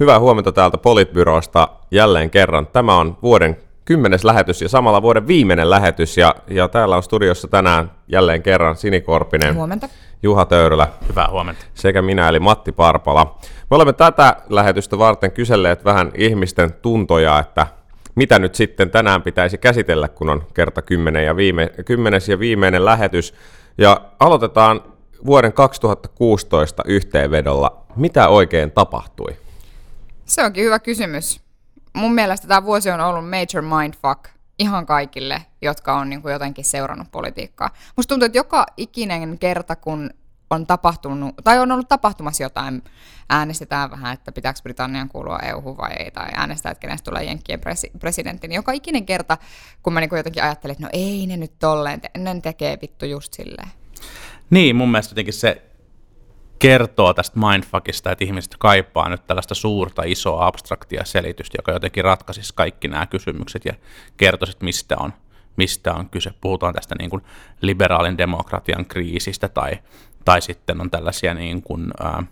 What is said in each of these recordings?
Hyvää huomenta täältä Politbyrosta jälleen kerran. Tämä on vuoden kymmenes lähetys ja samalla vuoden viimeinen lähetys. Ja, ja täällä on studiossa tänään jälleen kerran Sini Korpinen, Huomenta. Juha Töyrylä Hyvää huomenta. sekä minä eli Matti Parpala. Me olemme tätä lähetystä varten kyselleet vähän ihmisten tuntoja, että mitä nyt sitten tänään pitäisi käsitellä, kun on kerta kymmenen ja viime, kymmenes ja viimeinen lähetys. Ja aloitetaan vuoden 2016 yhteenvedolla. Mitä oikein tapahtui? Se onkin hyvä kysymys. Mun mielestä tämä vuosi on ollut major mindfuck ihan kaikille, jotka on niin kuin jotenkin seurannut politiikkaa. Musta tuntuu, että joka ikinen kerta, kun on tapahtunut, tai on ollut tapahtumassa jotain, äänestetään vähän, että pitääkö Britannian kuulua EU vai ei, tai äänestetään, että kenestä tulee Jenkkien presi- presidentti, niin joka ikinen kerta, kun mä niin jotenkin ajattelin, että no ei ne nyt tolleen, ne tekee vittu just silleen. Niin, mun mielestä jotenkin se kertoo tästä mindfuckista, että ihmiset kaipaa nyt tällaista suurta, isoa, abstraktia selitystä, joka jotenkin ratkaisisi kaikki nämä kysymykset ja kertoisi, että mistä on, mistä on kyse. Puhutaan tästä niin kuin liberaalin demokratian kriisistä tai, tai sitten on tällaisia niin kuin, ää,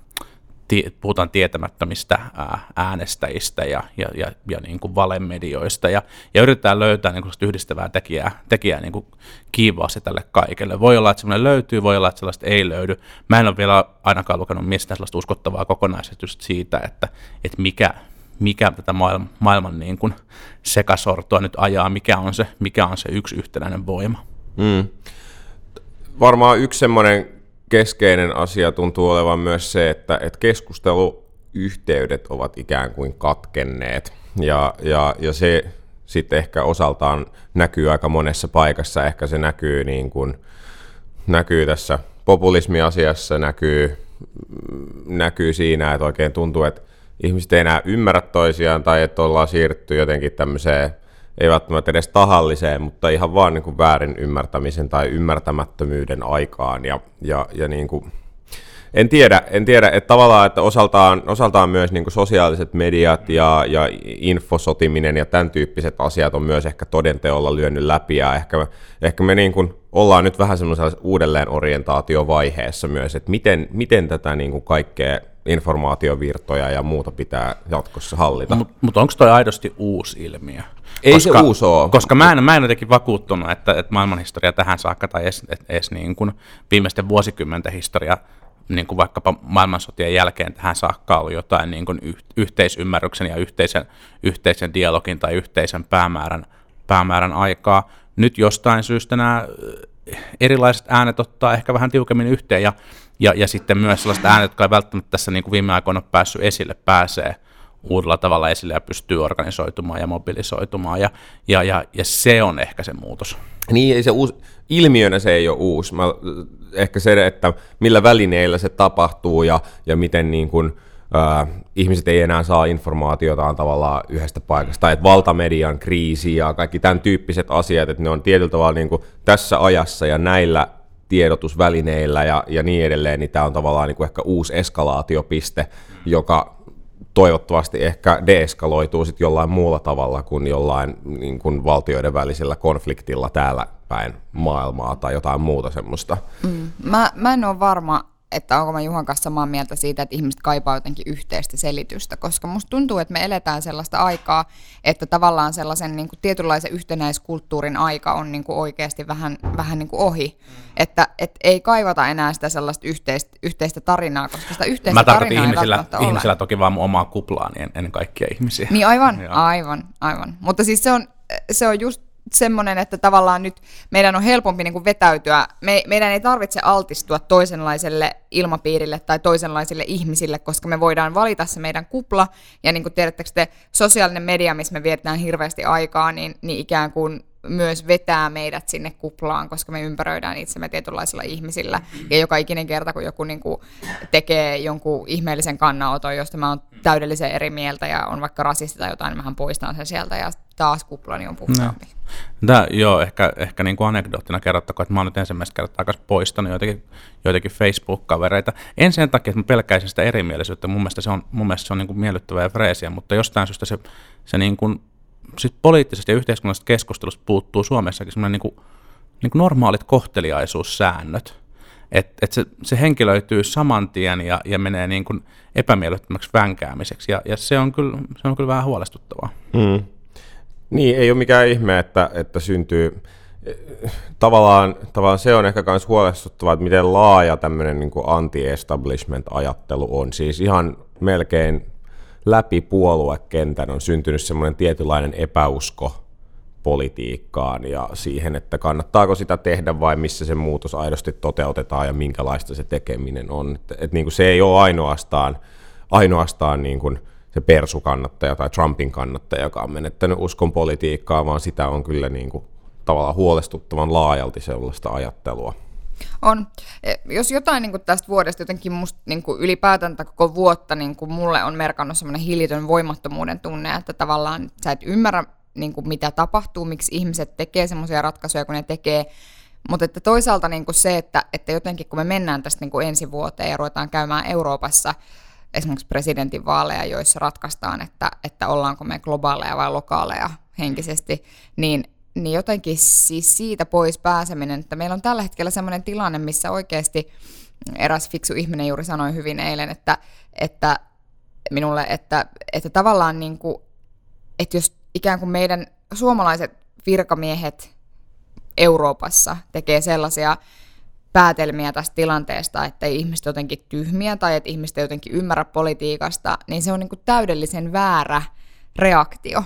puhutaan tietämättömistä ää, äänestäjistä ja, ja, ja, ja niin kuin valemedioista ja, ja yritetään löytää niin kuin yhdistävää tekijää, tekijää niin kuin kiivaasti tälle kaikelle. Voi olla, että semmoinen löytyy, voi olla, että sellaista ei löydy. Mä en ole vielä ainakaan lukenut mistään sellaista uskottavaa kokonaisesitystä siitä, että, että mikä, mikä tätä maailman, maailman niin kuin sekasortoa nyt ajaa, mikä on se, mikä on se yksi yhtenäinen voima. Mm. Varmaan yksi semmoinen keskeinen asia tuntuu olevan myös se, että, että keskusteluyhteydet ovat ikään kuin katkenneet. Ja, ja, ja se sitten ehkä osaltaan näkyy aika monessa paikassa. Ehkä se näkyy, niin kuin, näkyy tässä populismiasiassa, näkyy, näkyy siinä, että oikein tuntuu, että ihmiset ei enää ymmärrä toisiaan tai että ollaan siirrytty jotenkin tämmöiseen ei välttämättä edes tahalliseen, mutta ihan vaan niin kuin väärin ymmärtämisen tai ymmärtämättömyyden aikaan. Ja, ja, ja niin kuin, en tiedä, en tiedä, että tavallaan, että osaltaan, osaltaan myös niin kuin sosiaaliset mediat ja, ja infosotiminen ja tämän tyyppiset asiat on myös ehkä todenteolla lyönyt läpi ja ehkä, ehkä me niin kuin ollaan nyt vähän semmoisessa uudelleenorientaatiovaiheessa myös, että miten, miten tätä niin kuin kaikkea informaatiovirtoja ja muuta pitää jatkossa hallita. Mutta mut onko toi aidosti uusi ilmiö? Ei se uusi ole. Koska mä en, mä en jotenkin vakuuttunut, että, että maailmanhistoria tähän saakka tai edes, edes niin kuin viimeisten vuosikymmenten historia niin kuin vaikkapa maailmansotien jälkeen tähän saakka ollut jotain niin kuin yhteisymmärryksen ja yhteisen, yhteisen dialogin tai yhteisen päämäärän, päämäärän aikaa. Nyt jostain syystä nämä erilaiset äänet ottaa ehkä vähän tiukemmin yhteen ja, ja, ja sitten myös sellaiset äänet, jotka ei välttämättä tässä niin kuin viime aikoina ole päässyt esille, pääsee uudella tavalla esille ja pystyy organisoitumaan ja mobilisoitumaan ja, ja, ja, ja se on ehkä se muutos. Niin, se uusi, ilmiönä se ei ole uusi. Mä, ehkä se, että millä välineillä se tapahtuu ja, ja miten niin kuin, äh, ihmiset ei enää saa informaatiotaan tavallaan yhdestä paikasta, tai että valtamedian kriisi ja kaikki tämän tyyppiset asiat, että ne on tietyllä tavalla niin kuin tässä ajassa ja näillä tiedotusvälineillä ja, ja niin edelleen, niin tämä on tavallaan niin kuin ehkä uusi eskalaatiopiste, joka toivottavasti ehkä deeskaloituu sitten jollain muulla tavalla kuin jollain niin kuin valtioiden välisellä konfliktilla täällä päin maailmaa tai jotain muuta semmoista. Mm. Mä, mä en ole varma, että onko mä Juhan kanssa samaa mieltä siitä, että ihmiset kaipaa jotenkin yhteistä selitystä, koska musta tuntuu, että me eletään sellaista aikaa, että tavallaan sellaisen niin kuin tietynlaisen yhtenäiskulttuurin aika on niin kuin oikeasti vähän, vähän niin kuin ohi, mm. että et ei kaivata enää sitä sellaista yhteistä, yhteistä tarinaa, koska sitä yhteistä Mä tarinaa ihmisillä, ei ihmisillä toki vaan mun omaa kuplaa, niin ennen kaikkia ihmisiä. Niin aivan, Joo. aivan, aivan. Mutta siis se on, se on just semmoinen, että tavallaan nyt meidän on helpompi niin kuin vetäytyä. Me, meidän ei tarvitse altistua toisenlaiselle ilmapiirille tai toisenlaisille ihmisille, koska me voidaan valita se meidän kupla. Ja niin kuin tiedättekö te, sosiaalinen media, missä me vietetään hirveästi aikaa, niin, niin ikään kuin myös vetää meidät sinne kuplaan, koska me ympäröidään itsemme tietynlaisilla ihmisillä. Ja joka ikinen kerta, kun joku niin kuin tekee jonkun ihmeellisen kannanoton, josta mä oon täydellisen eri mieltä ja on vaikka rasisti tai jotain, niin mähän poistan sen sieltä ja taas kuplani on puhtaampi. Tämä, joo, ehkä, ehkä niin kuin anekdoottina kerrottakoon, että mä oon nyt ensimmäistä kertaa aika poistanut joitakin, joitakin Facebook-kavereita. En sen takia, että mä pelkäisin sitä erimielisyyttä, mun mielestä se on, mun mielestä se on niin kuin miellyttävää ja freesiä, mutta jostain syystä se, se niin kuin, sit poliittisesta ja yhteiskunnallisesta keskustelusta puuttuu Suomessakin semmoinen niin kuin, niin kuin normaalit kohteliaisuussäännöt. että et se, se henkilöityy saman tien ja, ja menee niin kuin epämiellyttämäksi vänkäämiseksi, ja, ja se, on kyllä, se on kyllä vähän huolestuttavaa. Mm. Niin, ei ole mikään ihme, että, että syntyy, tavallaan, tavallaan se on ehkä myös huolestuttavaa, että miten laaja tämmöinen niin anti-establishment-ajattelu on. Siis ihan melkein läpi puoluekentän on syntynyt semmoinen tietynlainen epäusko politiikkaan ja siihen, että kannattaako sitä tehdä vai missä se muutos aidosti toteutetaan ja minkälaista se tekeminen on. Että, että niin kuin se ei ole ainoastaan, ainoastaan niin kuin se persukannattaja tai Trumpin kannattaja, joka on menettänyt uskon politiikkaa, vaan sitä on kyllä niin kuin tavallaan huolestuttavan laajalti sellaista ajattelua. On. E, jos jotain niin tästä vuodesta jotenkin musta niin kuin ylipäätään koko vuotta niin kuin mulle on merkannut semmoinen hillitön voimattomuuden tunne, että tavallaan sä et ymmärrä niin kuin mitä tapahtuu, miksi ihmiset tekee semmoisia ratkaisuja, kun ne tekee, mutta että toisaalta niin kuin se, että, että jotenkin kun me mennään tästä niin kuin ensi vuoteen ja ruvetaan käymään Euroopassa esimerkiksi presidentinvaaleja, joissa ratkaistaan, että, että ollaanko me globaaleja vai lokaaleja henkisesti, niin niin jotenkin siis siitä pois pääseminen, että meillä on tällä hetkellä sellainen tilanne, missä oikeasti eräs fiksu ihminen juuri sanoi hyvin eilen, että, että minulle, että, että tavallaan niin kuin, että jos ikään kuin meidän suomalaiset virkamiehet Euroopassa tekee sellaisia päätelmiä tästä tilanteesta, että ei ihmiset jotenkin tyhmiä tai että ihmiset ei jotenkin ymmärrä politiikasta, niin se on niin kuin täydellisen väärä reaktio.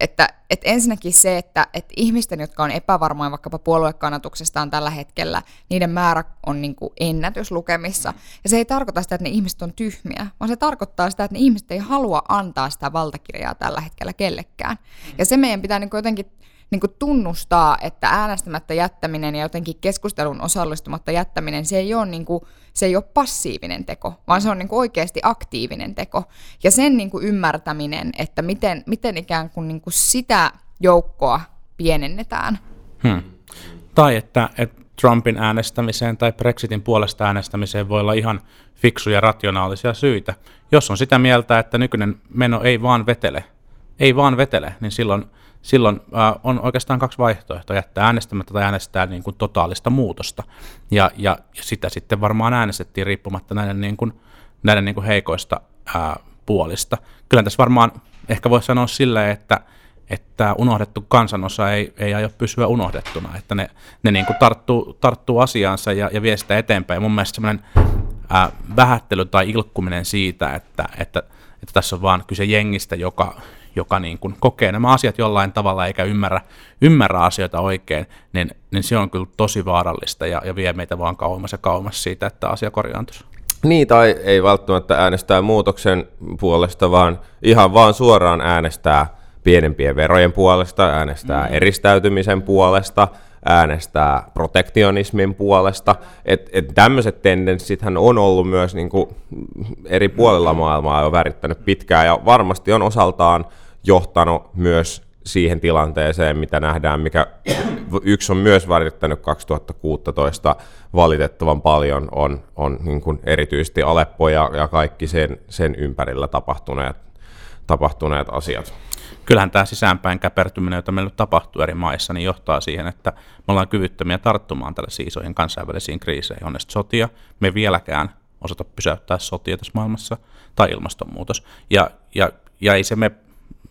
Että, että ensinnäkin se, että, että ihmisten, jotka on epävarmoja vaikkapa puoluekannatuksestaan tällä hetkellä, niiden määrä on niin kuin ennätyslukemissa. Ja se ei tarkoita sitä, että ne ihmiset on tyhmiä, vaan se tarkoittaa sitä, että ne ihmiset ei halua antaa sitä valtakirjaa tällä hetkellä kellekään. Ja se meidän pitää niin kuin jotenkin niin kuin tunnustaa, että äänestämättä jättäminen ja jotenkin keskustelun osallistumatta jättäminen, se ei ole, niin kuin, se ei ole passiivinen teko, vaan se on niin kuin oikeasti aktiivinen teko. Ja sen niin kuin ymmärtäminen, että miten, miten ikään kuin, niin kuin sitä joukkoa pienennetään. Hmm. Tai että, että Trumpin äänestämiseen tai Brexitin puolesta äänestämiseen voi olla ihan fiksuja rationaalisia syitä. Jos on sitä mieltä, että nykyinen meno ei vaan vetele, ei vaan vetele, niin silloin – silloin äh, on oikeastaan kaksi vaihtoehtoa, jättää äänestämättä tai äänestää niin kuin totaalista muutosta. Ja, ja, ja sitä sitten varmaan äänestettiin riippumatta näiden, niin kuin, näiden niin kuin heikoista äh, puolista. Kyllä tässä varmaan ehkä voi sanoa silleen, että, että unohdettu kansanosa ei, ei aio pysyä unohdettuna, että ne, ne niin kuin tarttuu, tarttuu asiaansa ja, ja vie sitä eteenpäin. Mun mielestä semmoinen äh, vähättely tai ilkkuminen siitä, että, että, että tässä on vaan kyse jengistä, joka, joka niin kuin kokee nämä asiat jollain tavalla eikä ymmärrä, ymmärrä asioita oikein, niin, niin se on kyllä tosi vaarallista ja, ja vie meitä vaan kauemmas ja kauemmas siitä, että asia korjaantuisi. Niin, tai ei välttämättä äänestää muutoksen puolesta, vaan ihan vaan suoraan äänestää pienempien verojen puolesta, äänestää mm. eristäytymisen puolesta, äänestää protektionismin puolesta. Et, et tämmöiset tendenssithän on ollut myös niin kuin eri puolilla maailmaa jo värittänyt pitkään, ja varmasti on osaltaan johtanut myös siihen tilanteeseen, mitä nähdään, mikä yksi on myös värittänyt 2016 valitettavan paljon, on, on niin kuin erityisesti Aleppo ja, ja kaikki sen, sen ympärillä tapahtuneet, tapahtuneet asiat. Kyllähän tämä sisäänpäin käpertyminen, jota meillä tapahtuu eri maissa, niin johtaa siihen, että me ollaan kyvyttömiä tarttumaan tällaisiin isoihin kansainvälisiin kriiseihin. On sotia, me vieläkään osata pysäyttää sotia tässä maailmassa, tai ilmastonmuutos. Ja, ja, ja ei se me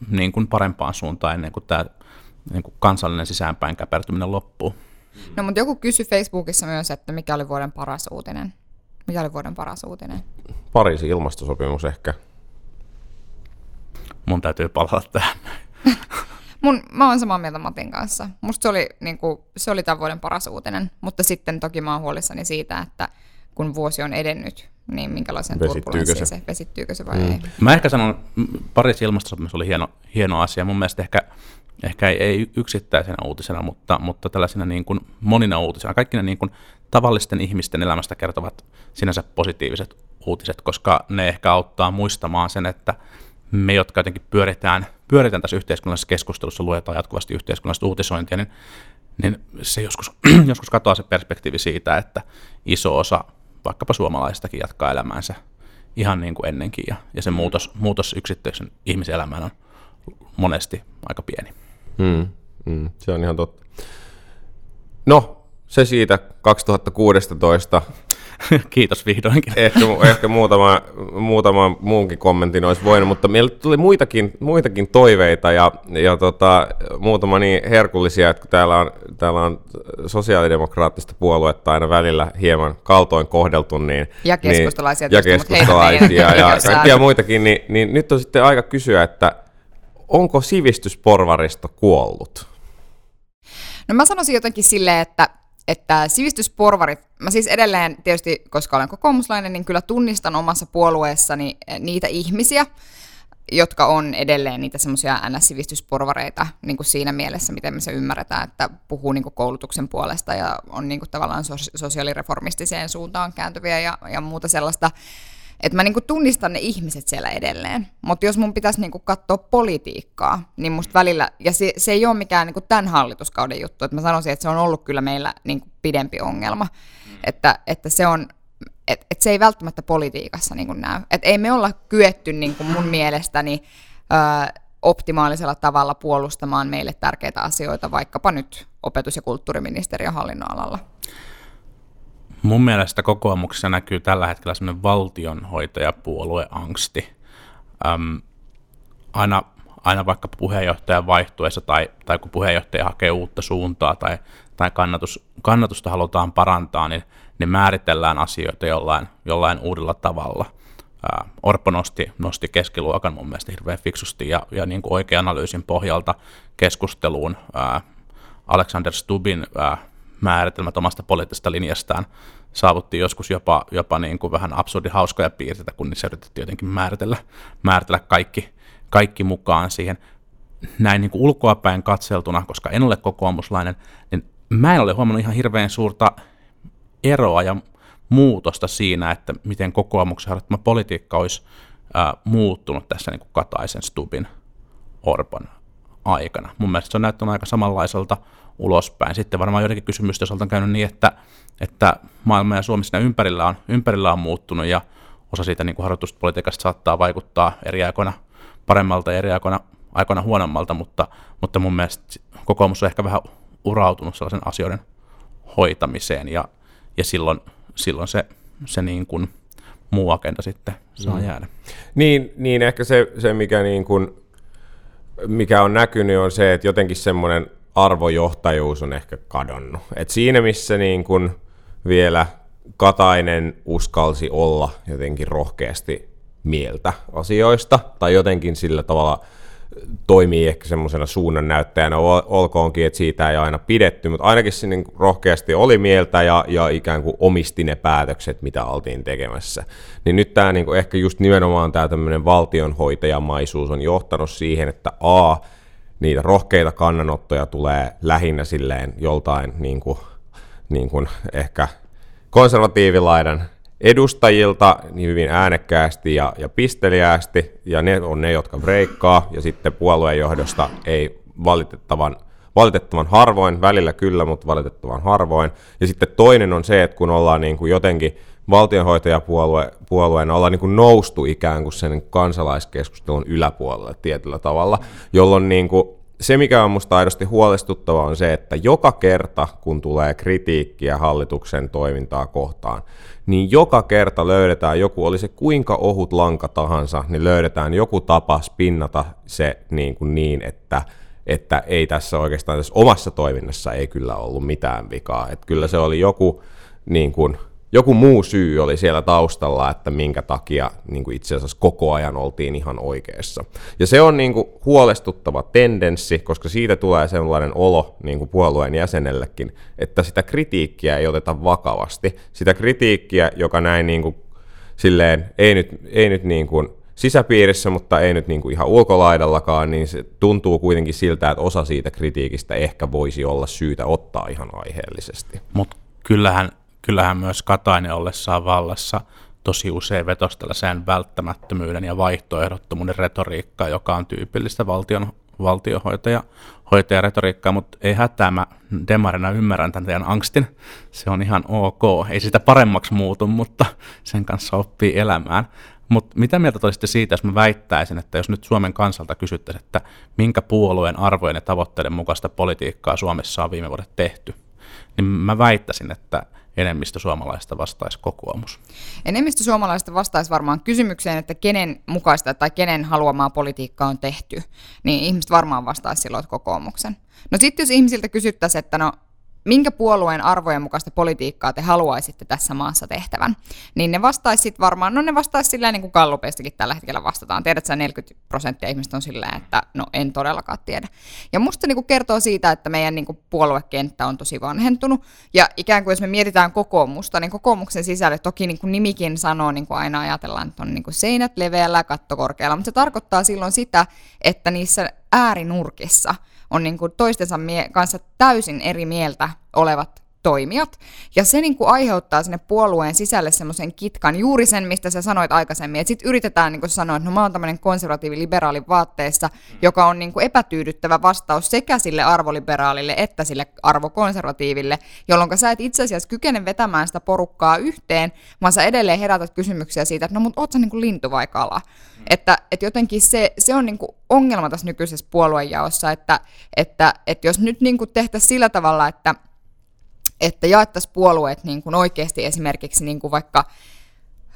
niin kuin parempaan suuntaan ennen kuin tämä niin kuin kansallinen sisäänpäin käpertyminen loppuu. No mutta joku kysyi Facebookissa myös, että mikä oli vuoden paras uutinen. Mikä oli vuoden paras uutinen? Pariisin ilmastosopimus ehkä. Mun täytyy palata tähän. Mun, mä oon samaa mieltä Matin kanssa. Musta se oli, niin kuin, se oli tämän vuoden paras uutinen, mutta sitten toki mä oon huolissani siitä, että kun vuosi on edennyt, niin minkälaisen turbulenssiin se, vesittyykö se vai mm. ei. Mä ehkä sanon, Pariisin ilmastosopimus oli hieno, hieno asia. Mun mielestä ehkä, ehkä ei, ei yksittäisenä uutisena, mutta, mutta tällaisena niin kuin monina uutisena. Kaikki ne niin kuin tavallisten ihmisten elämästä kertovat sinänsä positiiviset uutiset, koska ne ehkä auttaa muistamaan sen, että me, jotka jotenkin pyöritään, pyöritään tässä yhteiskunnallisessa keskustelussa, luetaan jatkuvasti yhteiskunnallista uutisointia, niin, niin se joskus, joskus katoaa se perspektiivi siitä, että iso osa vaikkapa suomalaistakin jatkaa elämäänsä ihan niin kuin ennenkin, ja, ja se muutos, muutos yksittäisen ihmisen elämään on monesti aika pieni. Mm, mm, se on ihan totta. No, se siitä 2016. Kiitos vihdoinkin. Ehkä, ehkä muutama, muutama muunkin kommentin olisi voinut, mutta meille tuli muitakin, muitakin toiveita ja, ja tota, muutama niin herkullisia, että kun täällä on, täällä on sosiaalidemokraattista puoluetta aina välillä hieman kaltoin kohdeltu, niin... Ja keskustalaisia. Niin, ja keskustalaisia ja kaikkia muitakin, niin, niin nyt on sitten aika kysyä, että onko sivistysporvaristo kuollut? No mä sanoisin jotenkin silleen, että että sivistysporvarit, mä siis edelleen tietysti, koska olen kokoomuslainen, niin kyllä tunnistan omassa puolueessani eh, niitä ihmisiä, jotka on edelleen niitä semmoisia NS-sivistysporvareita niin kuin siinä mielessä, miten me se ymmärretään, että puhuu niin kuin koulutuksen puolesta ja on niin kuin tavallaan sosiaalireformistiseen suuntaan kääntyviä ja, ja muuta sellaista. Että mä niinku tunnistan ne ihmiset siellä edelleen. Mutta jos mun pitäisi niinku katsoa politiikkaa, niin musta välillä, ja se, se ei ole mikään niinku tämän hallituskauden juttu, että mä sanoisin, että se on ollut kyllä meillä niinku pidempi ongelma. Mm. Että, että se on, et, et se ei välttämättä politiikassa niinku näy. Et ei me olla kyetty niinku mun mielestäni ö, optimaalisella tavalla puolustamaan meille tärkeitä asioita, vaikkapa nyt opetus- ja kulttuuriministeriön hallinnonalalla. Mun mielestä kokoomuksessa näkyy tällä hetkellä semmoinen valtionhoitajapuolueangsti. Öm, aina, aina vaikka puheenjohtajan vaihtuessa tai, tai kun puheenjohtaja hakee uutta suuntaa tai, tai kannatus, kannatusta halutaan parantaa, niin, niin määritellään asioita jollain, jollain uudella tavalla. Orpo nosti, nosti keskiluokan mun mielestä hirveän fiksusti ja, ja niin kuin oikean analyysin pohjalta keskusteluun ää, Alexander Stubin ää, määritelmät omasta poliittisesta linjastaan saavuttiin joskus jopa, jopa niin kuin vähän absurdi hauskoja piirteitä, kun niissä yritettiin jotenkin määritellä, määritellä kaikki, kaikki mukaan siihen. Näin niin kuin ulkoapäin katseltuna, koska en ole kokoomuslainen, niin mä en ole huomannut ihan hirveän suurta eroa ja muutosta siinä, että miten kokoomuksen harjoittama politiikka olisi ää, muuttunut tässä niin kuin Kataisen, Stubin, Orban aikana. Mun mielestä se on näyttänyt aika samanlaiselta ulospäin. Sitten varmaan joidenkin kysymysten osalta on käynyt niin, että, että maailma ja Suomi siinä ympärillä on, ympärillä on muuttunut ja osa siitä niin kuin harjoituspolitiikasta saattaa vaikuttaa eri aikoina paremmalta ja eri aikoina, aikoina huonommalta, mutta, mutta mun mielestä kokoomus on ehkä vähän urautunut sellaisen asioiden hoitamiseen ja, ja silloin, silloin se, se niin kuin muu agenda sitten saa mm. jäädä. Niin, niin ehkä se, se mikä, niin kuin, mikä on näkynyt on se, että jotenkin semmoinen arvojohtajuus on ehkä kadonnut. Et siinä missä niin kun vielä Katainen uskalsi olla jotenkin rohkeasti mieltä asioista, tai jotenkin sillä tavalla toimii ehkä semmoisena suunnannäyttäjänä, olkoonkin, että siitä ei aina pidetty, mutta ainakin se niin rohkeasti oli mieltä ja, ja ikään kuin omisti ne päätökset, mitä oltiin tekemässä. Niin nyt tämä niin ehkä just nimenomaan tämä tämmöinen valtionhoitajamaisuus on johtanut siihen, että A, niitä rohkeita kannanottoja tulee lähinnä silleen joltain niin kuin, niin kuin ehkä konservatiivilaidan edustajilta niin hyvin äänekkäästi ja, ja pisteliäästi, ja ne on ne, jotka breikkaa, ja sitten puolueen johdosta ei valitettavan, valitettavan harvoin, välillä kyllä, mutta valitettavan harvoin. Ja sitten toinen on se, että kun ollaan niin kuin jotenkin valtionhoitajapuolueena ollaan niin kuin noustu ikään kuin sen kansalaiskeskustelun yläpuolelle tietyllä tavalla, jolloin niin kuin se, mikä on minusta aidosti huolestuttavaa, on se, että joka kerta, kun tulee kritiikkiä hallituksen toimintaa kohtaan, niin joka kerta löydetään joku, oli se kuinka ohut lanka tahansa, niin löydetään joku tapa spinnata se niin, kuin niin että, että ei tässä oikeastaan tässä omassa toiminnassa ei kyllä ollut mitään vikaa. Että kyllä se oli joku niin kuin, joku muu syy oli siellä taustalla, että minkä takia niin kuin itse asiassa koko ajan oltiin ihan oikeassa. Ja se on niin kuin huolestuttava tendenssi, koska siitä tulee sellainen olo niin kuin puolueen jäsenellekin, että sitä kritiikkiä ei oteta vakavasti. Sitä kritiikkiä, joka näin niin kuin, silleen, ei nyt, ei nyt niin kuin, sisäpiirissä, mutta ei nyt niin kuin ihan ulkolaidallakaan, niin se tuntuu kuitenkin siltä, että osa siitä kritiikistä ehkä voisi olla syytä ottaa ihan aiheellisesti. Mutta kyllähän kyllähän myös Katainen ollessaan vallassa tosi usein vetosi tällaiseen välttämättömyyden ja vaihtoehdottomuuden retoriikkaa, joka on tyypillistä valtion, valtiohoitaja retoriikkaa, mutta ei hätää, mä demarina ymmärrän tämän teidän angstin, se on ihan ok, ei sitä paremmaksi muutu, mutta sen kanssa oppii elämään. Mutta mitä mieltä olisitte siitä, jos mä väittäisin, että jos nyt Suomen kansalta kysyttäisiin, että minkä puolueen arvojen ja tavoitteiden mukaista politiikkaa Suomessa on viime vuodet tehty, niin mä väittäisin, että enemmistö suomalaista vastaisi kokoomus. Enemmistö suomalaista vastaisi varmaan kysymykseen, että kenen mukaista tai kenen haluamaa politiikkaa on tehty, niin ihmiset varmaan vastaisi silloin kokoomuksen. No sitten jos ihmisiltä kysyttäisiin, että no minkä puolueen arvojen mukaista politiikkaa te haluaisitte tässä maassa tehtävän, niin ne vastaisi sitten varmaan, no ne vastaisi sillä niin kuin Gallupeistakin tällä hetkellä vastataan. Tiedät sä, 40 prosenttia ihmistä on sillä että no en todellakaan tiedä. Ja musta niin kuin kertoo siitä, että meidän niin kuin puoluekenttä on tosi vanhentunut, ja ikään kuin jos me mietitään kokoomusta, niin kokoomuksen sisälle toki niin kuin nimikin sanoo, niin kuin aina ajatellaan, että on niin kuin seinät leveällä ja katto korkealla, mutta se tarkoittaa silloin sitä, että niissä äärinurkissa – on niin kuin toistensa mie- kanssa täysin eri mieltä olevat toimijat. Ja se niin kuin aiheuttaa sinne puolueen sisälle semmoisen kitkan, juuri sen, mistä sä sanoit aikaisemmin. Että sitten yritetään niin kuin sanoa, että no mä oon tämmöinen konservatiivi-liberaali vaatteessa, joka on niin kuin epätyydyttävä vastaus sekä sille arvoliberaalille että sille arvokonservatiiville, jolloin sä et itse asiassa kykene vetämään sitä porukkaa yhteen, vaan sä edelleen herätät kysymyksiä siitä, että no mutta oot sä niin kuin lintu vai kala? Että, että jotenkin se, se on niin kuin ongelma tässä nykyisessä puoluejaossa, että, että, että jos nyt niin kuin tehtäisiin sillä tavalla, että että jaettaisiin puolueet niin kuin oikeasti esimerkiksi niin kuin vaikka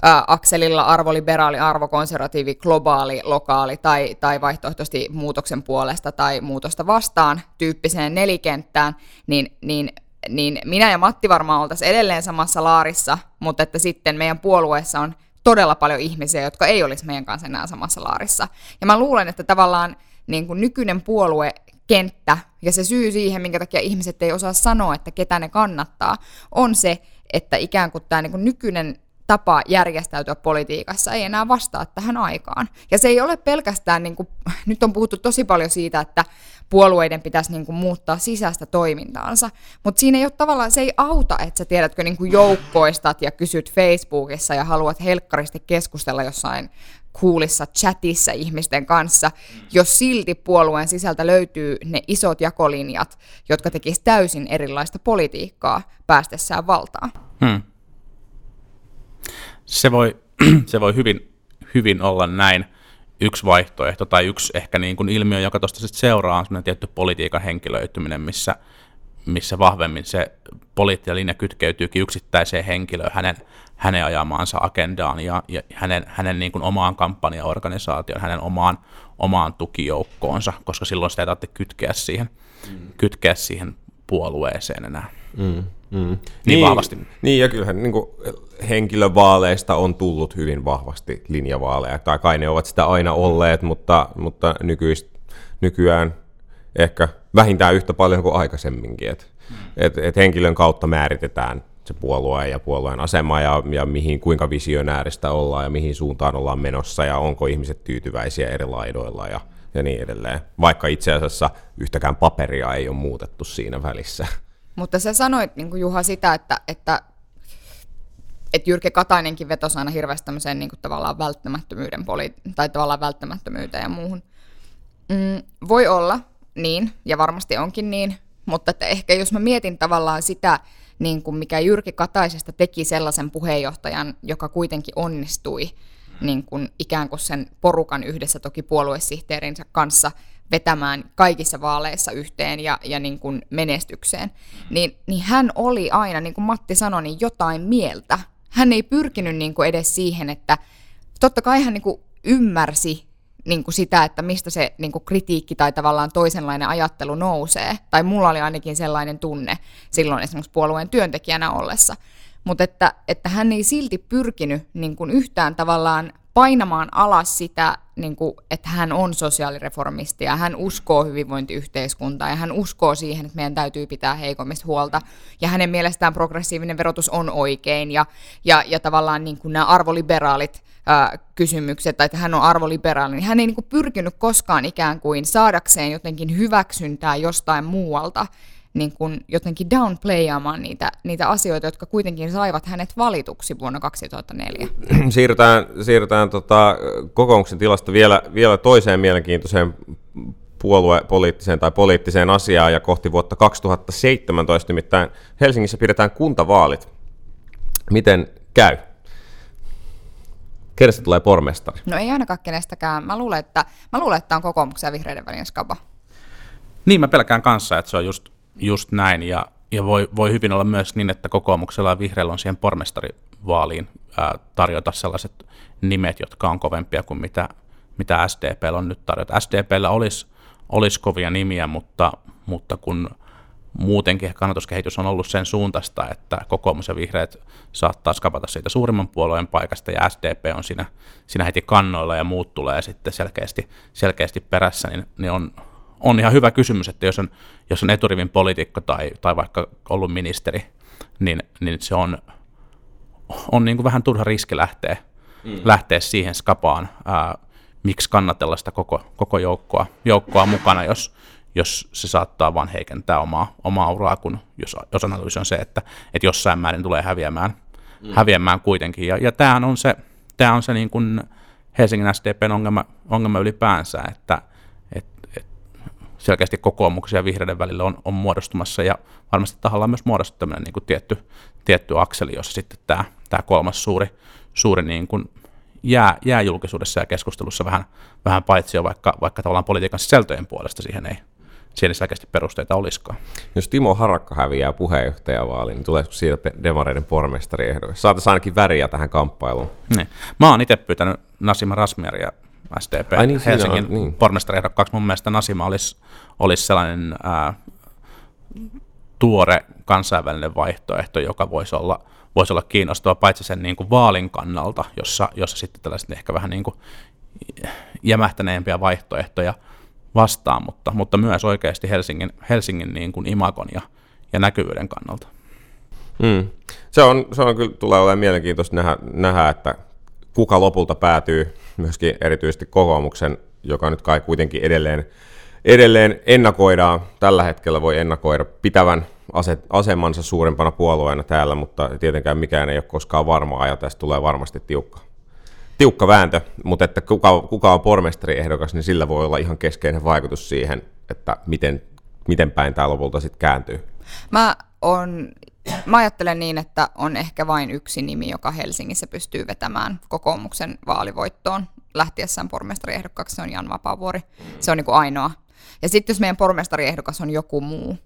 ää, akselilla arvoliberaali, arvokonservatiivi, globaali, lokaali tai, tai vaihtoehtoisesti muutoksen puolesta tai muutosta vastaan tyyppiseen nelikenttään, niin, niin niin minä ja Matti varmaan oltaisiin edelleen samassa laarissa, mutta että sitten meidän puolueessa on todella paljon ihmisiä, jotka ei olisi meidän kanssa enää samassa laarissa. Ja mä luulen, että tavallaan niin kuin nykyinen puolue kenttä ja se syy siihen, minkä takia ihmiset ei osaa sanoa, että ketä ne kannattaa, on se, että ikään kuin tämä niin nykyinen tapa järjestäytyä politiikassa ei enää vastaa tähän aikaan. Ja se ei ole pelkästään, niin kuin, nyt on puhuttu tosi paljon siitä, että puolueiden pitäisi niin kuin, muuttaa sisäistä toimintaansa, mutta siinä ei ole tavallaan, se ei auta, että sä tiedätkö niin kuin joukkoistat ja kysyt Facebookissa ja haluat helkkaristi keskustella jossain kuulissa chatissa ihmisten kanssa, jos silti puolueen sisältä löytyy ne isot jakolinjat, jotka tekisivät täysin erilaista politiikkaa päästessään valtaan. Hmm. Se voi, se voi hyvin, hyvin olla näin yksi vaihtoehto tai yksi ehkä niin kuin ilmiö, joka tuosta seuraa, on tietty politiikan henkilöityminen, missä, missä vahvemmin se poliittinen linja kytkeytyykin yksittäiseen henkilöön, hänen, hänen ajamaansa agendaan ja, ja hänen, hänen niin kuin omaan kampanjaorganisaatioon, hänen omaan, omaan tukijoukkoonsa, koska silloin sitä ei tarvitse kytkeä siihen, mm. kytkeä siihen puolueeseen enää. Mm, mm. Niin, niin vahvasti. Niin, ja kyllähän niin kuin henkilövaaleista on tullut hyvin vahvasti linjavaaleja, tai kai ne ovat sitä aina olleet, mutta, mutta nykyist, nykyään ehkä vähintään yhtä paljon kuin aikaisemminkin. Et, et, et henkilön kautta määritetään se puolue ja puolueen asema ja, ja mihin, kuinka visionääristä ollaan ja mihin suuntaan ollaan menossa ja onko ihmiset tyytyväisiä eri laidoilla ja, ja niin edelleen. Vaikka itse asiassa yhtäkään paperia ei ole muutettu siinä välissä. Mutta sä sanoit niin kuin Juha sitä, että, että, että Jyrki Katainenkin vetosi aina hirveästi tämmöiseen niin kuin tavallaan välttämättömyyden poli- tai tavallaan välttämättömyyteen ja muuhun. Mm, voi olla niin, ja varmasti onkin niin, mutta että ehkä jos mä mietin tavallaan sitä, niin kuin mikä Jyrki Kataisesta teki sellaisen puheenjohtajan, joka kuitenkin onnistui niin kuin ikään kuin sen porukan yhdessä toki puoluesihteerinsä kanssa vetämään kaikissa vaaleissa yhteen ja, ja niin kuin menestykseen, niin, niin hän oli aina, niin kuin Matti sanoi, niin jotain mieltä. Hän ei pyrkinyt niin kuin edes siihen, että totta kai hän niin kuin ymmärsi niin kuin sitä, että mistä se niin kuin kritiikki tai tavallaan toisenlainen ajattelu nousee. Tai mulla oli ainakin sellainen tunne silloin esimerkiksi puolueen työntekijänä ollessa. Mutta että, että hän ei silti pyrkinyt niin kuin yhtään tavallaan painamaan alas sitä, niin kuin, että hän on sosiaalireformisti ja hän uskoo hyvinvointiyhteiskuntaan ja hän uskoo siihen, että meidän täytyy pitää heikommista huolta. Ja hänen mielestään progressiivinen verotus on oikein ja, ja, ja tavallaan niin kuin nämä arvoliberaalit ää, kysymykset, tai että hän on arvoliberaali, niin hän ei niin kuin pyrkinyt koskaan ikään kuin saadakseen jotenkin hyväksyntää jostain muualta niin kuin jotenkin downplayaamaan niitä, niitä asioita, jotka kuitenkin saivat hänet valituksi vuonna 2004. Siirrytään, siirrytään tota, kokouksen tilasta vielä, vielä toiseen mielenkiintoiseen puoluepoliittiseen tai poliittiseen asiaan ja kohti vuotta 2017, nimittäin Helsingissä pidetään kuntavaalit. Miten käy? Kenestä tulee pormestari? No ei ainakaan kenestäkään. Mä luulen, että, mä luulen, että on kokoomuksen ja vihreiden välinen skaba. Niin, mä pelkään kanssa, että se on just, just näin. Ja ja voi, voi hyvin olla myös niin, että kokoomuksella ja vihreillä on siihen pormestarivaaliin ää, tarjota sellaiset nimet, jotka on kovempia kuin mitä, mitä SDPllä on nyt tarjota. SDPllä olisi, olisi kovia nimiä, mutta, mutta kun muutenkin kannatuskehitys on ollut sen suuntaista, että kokoomus ja vihreät saattaa skapata siitä suurimman puolueen paikasta ja SDP on siinä, siinä heti kannoilla ja muut tulee sitten selkeästi, selkeästi perässä, niin, niin on, on ihan hyvä kysymys, että jos on, jos on eturivin poliitikko tai, tai vaikka ollut ministeri, niin, niin se on, on niin kuin vähän turha riski lähteä, mm. lähteä siihen skapaan, ää, miksi kannatella sitä koko, koko joukkoa, joukkoa mukana, jos, jos se saattaa vain heikentää omaa, omaa uraa, kun jos, jos analyysi on se, että, että jossain määrin tulee häviämään, mm. häviämään kuitenkin. Ja, ja tämähän on se, tämä on se niin kuin Helsingin SDPn ongelma, ongelma ylipäänsä, että et, et selkeästi kokoomuksia ja vihreiden välillä on, on muodostumassa ja varmasti tahallaan myös muodostuu tämmöinen niin kuin tietty, tietty akseli, jossa sitten tämä, tämä kolmas suuri, suuri niin kuin jää, jää julkisuudessa ja keskustelussa vähän, vähän paitsi vaikka, vaikka tavallaan politiikan sisältöjen puolesta siihen ei, siellä selkeästi perusteita olisikaan. Jos Timo Harakka häviää puheenjohtajavaaliin, niin tuleeko siitä demareiden pormestariehdokas? Saataisiin ainakin väriä tähän kamppailuun. Niin. Mä oon itse pyytänyt Nasima Rasmiaria SDP Ai niin, Helsingin on, niin. pormestariehdokkaaksi. Mun mielestä Nasima olisi, olisi sellainen ää, tuore kansainvälinen vaihtoehto, joka voisi olla, voisi olla kiinnostava paitsi sen niin kuin vaalin kannalta, jossa, jossa sitten tällaiset ehkä vähän niin kuin jämähtäneempiä vaihtoehtoja – vastaan, mutta, mutta myös oikeasti Helsingin, Helsingin niin kuin imagon ja, ja näkyvyyden kannalta. Mm. Se, on, se on kyllä tulee olemaan mielenkiintoista nähdä, nähdä, että kuka lopulta päätyy myöskin erityisesti kokoomuksen, joka nyt kai kuitenkin edelleen, edelleen ennakoidaan, tällä hetkellä voi ennakoida pitävän aset, asemansa suurempana puolueena täällä, mutta tietenkään mikään ei ole koskaan varmaa ja tästä tulee varmasti tiukka tiukka vääntö, mutta että kuka, kuka on pormestariehdokas, niin sillä voi olla ihan keskeinen vaikutus siihen, että miten, miten päin tämä lopulta sitten kääntyy. Mä, on, mä ajattelen niin, että on ehkä vain yksi nimi, joka Helsingissä pystyy vetämään kokoomuksen vaalivoittoon lähtiessään pormestariehdokkaaksi, se on Jan Vapaavuori. Se on niin kuin ainoa. Ja sitten jos meidän pormestariehdokas on joku muu,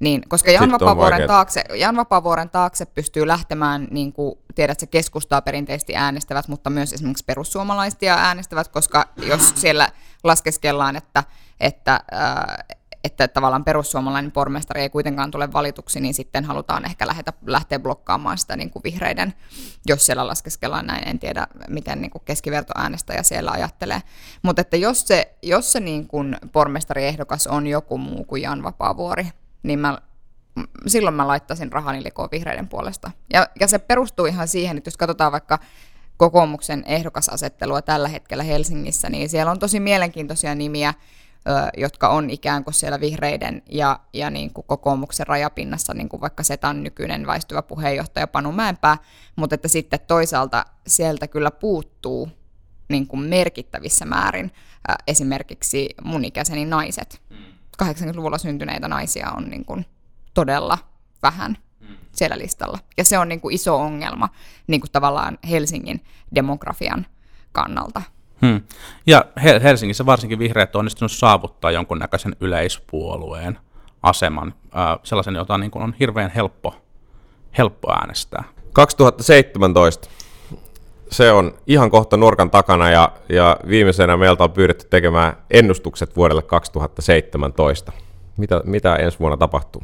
niin, koska Jan Vapaavuoren, taakse, Jan Vapaavuoren taakse pystyy lähtemään, niin kuin tiedät, se keskustaa perinteisesti äänestävät, mutta myös esimerkiksi perussuomalaisia äänestävät, koska jos siellä laskeskellaan, että, että, äh, että tavallaan perussuomalainen pormestari ei kuitenkaan tule valituksi, niin sitten halutaan ehkä lähetä, lähteä blokkaamaan sitä niin kuin vihreiden, jos siellä laskeskellaan näin, en tiedä miten niin kuin keskivertoäänestäjä siellä ajattelee. Mutta että jos se, jos se niin kuin pormestariehdokas on joku muu kuin Jan Vapaavuori, niin mä, silloin mä laittaisin rahani likoon vihreiden puolesta. Ja, ja se perustuu ihan siihen, että jos katsotaan vaikka kokoomuksen ehdokasasettelua tällä hetkellä Helsingissä, niin siellä on tosi mielenkiintoisia nimiä, jotka on ikään kuin siellä vihreiden ja, ja niin kuin kokoomuksen rajapinnassa, niin kuin vaikka Setan nykyinen väistyvä puheenjohtaja Panu Mäenpää, mutta että sitten toisaalta sieltä kyllä puuttuu niin kuin merkittävissä määrin esimerkiksi mun ikäiseni naiset. Mm. 80-luvulla syntyneitä naisia on niin kuin todella vähän siellä listalla. Ja se on niin kuin iso ongelma niin kuin tavallaan Helsingin demografian kannalta. Hmm. Ja Helsingissä varsinkin vihreät on onnistunut saavuttaa jonkunnäköisen yleispuolueen aseman, sellaisen, jota niin on hirveän helppo, helppo äänestää. 2017 se on ihan kohta nurkan takana ja, ja viimeisenä meiltä on pyydetty tekemään ennustukset vuodelle 2017. Mitä, mitä ensi vuonna tapahtuu?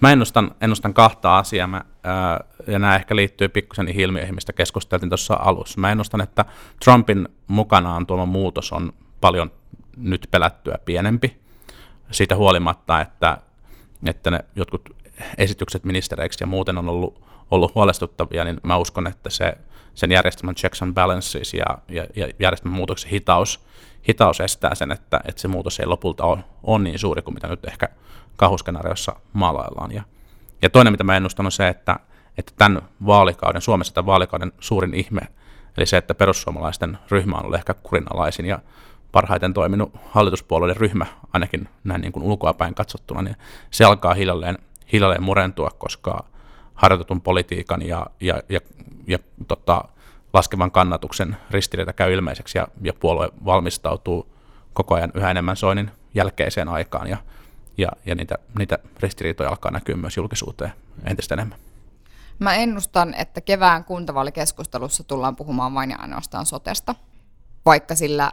Mä ennustan, ennustan kahta asiaa, mä, ää, ja nämä ehkä liittyy pikkusen niihin ilmiöihin, mistä keskusteltiin tuossa alussa. Mä ennustan, että Trumpin mukanaan tuoma muutos on paljon nyt pelättyä pienempi, siitä huolimatta, että, että ne jotkut esitykset ministereiksi ja muuten on ollut, ollut huolestuttavia, niin mä uskon, että se sen järjestelmän checks and balances ja, ja, ja järjestelmän muutoksen hitaus, hitaus estää sen, että, että se muutos ei lopulta ole, ole niin suuri kuin mitä nyt ehkä kahuskenaariossa maalaillaan. Ja, ja toinen, mitä mä ennustan, on se, että, että tämän vaalikauden, Suomessa tämän vaalikauden suurin ihme, eli se, että perussuomalaisten ryhmä on ollut ehkä kurinalaisin ja parhaiten toiminut hallituspuolueiden ryhmä, ainakin näin niin kuin ulkoapäin katsottuna, niin se alkaa hiljalleen, hiljalleen murentua, koska harjoitetun politiikan ja, ja, ja, ja tota, laskevan kannatuksen ristiriita käy ilmeiseksi ja, ja puolue valmistautuu koko ajan yhä enemmän Soinin jälkeiseen aikaan ja, ja, ja niitä, niitä ristiriitoja alkaa näkyä myös julkisuuteen entistä enemmän. Mä ennustan, että kevään kuntavaalikeskustelussa tullaan puhumaan vain ja ainoastaan sotesta, vaikka sillä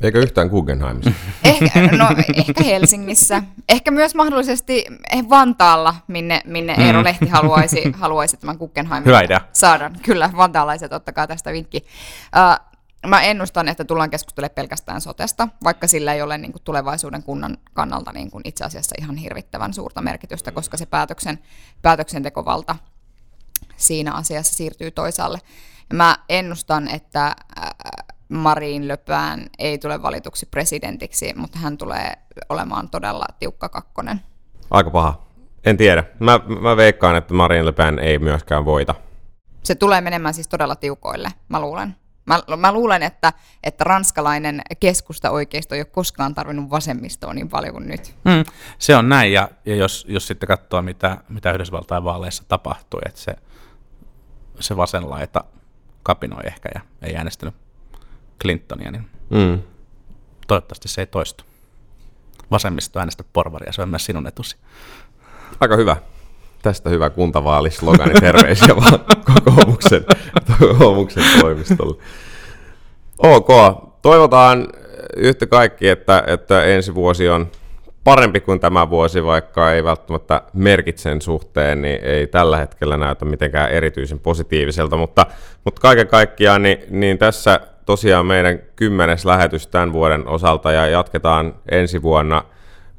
Eikö yhtään Guggenheimissa? Ehkä, no, ehkä Helsingissä. Ehkä myös mahdollisesti Vantaalla, minne, minne Eero Lehti haluaisi, haluaisi tämän Guggenheimin Hyvä idea. saada. Kyllä, vantaalaiset, ottakaa tästä vinkki. Uh, mä ennustan, että tullaan keskustelemaan pelkästään sotesta, vaikka sillä ei ole niin kuin, tulevaisuuden kunnan kannalta niin kuin, itse asiassa ihan hirvittävän suurta merkitystä, koska se päätöksen, päätöksentekovalta siinä asiassa siirtyy toisaalle. Ja mä ennustan, että äh, Marin Löpään ei tule valituksi presidentiksi, mutta hän tulee olemaan todella tiukka kakkonen. Aika paha. En tiedä. Mä, mä veikkaan, että Marine Le Pen ei myöskään voita. Se tulee menemään siis todella tiukoille, mä luulen. Mä, mä luulen, että, että ranskalainen keskusta oikeisto ei ole koskaan tarvinnut vasemmistoa niin paljon kuin nyt. Mm, se on näin, ja, ja jos, jos sitten katsoo, mitä, mitä Yhdysvaltain vaaleissa tapahtui, että se, se vasen laita kapinoi ehkä ja ei äänestänyt Clintonia, niin Mm. toivottavasti se ei toistu. Vasemmisto äänestä porvaria, se on myös sinun etusi. Aika hyvä. Tästä hyvä kuntavaalislogani. Terveisiä vaan kokoomuksen, kokoomuksen toimistolle. Ok. Toivotaan yhtä kaikki, että, että ensi vuosi on parempi kuin tämä vuosi, vaikka ei välttämättä merkitsen suhteen, niin ei tällä hetkellä näytä mitenkään erityisen positiiviselta, mutta, mutta kaiken kaikkiaan niin, niin tässä tosiaan meidän kymmenes lähetys tämän vuoden osalta ja jatketaan ensi vuonna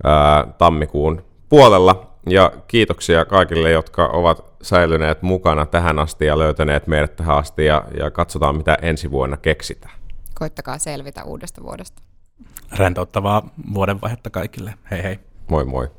ää, tammikuun puolella. Ja kiitoksia kaikille, jotka ovat säilyneet mukana tähän asti ja löytäneet meidät tähän asti ja, ja katsotaan mitä ensi vuonna keksitään. Koittakaa selvitä uudesta vuodesta. Rentouttavaa vuodenvaihetta kaikille. Hei hei. Moi moi.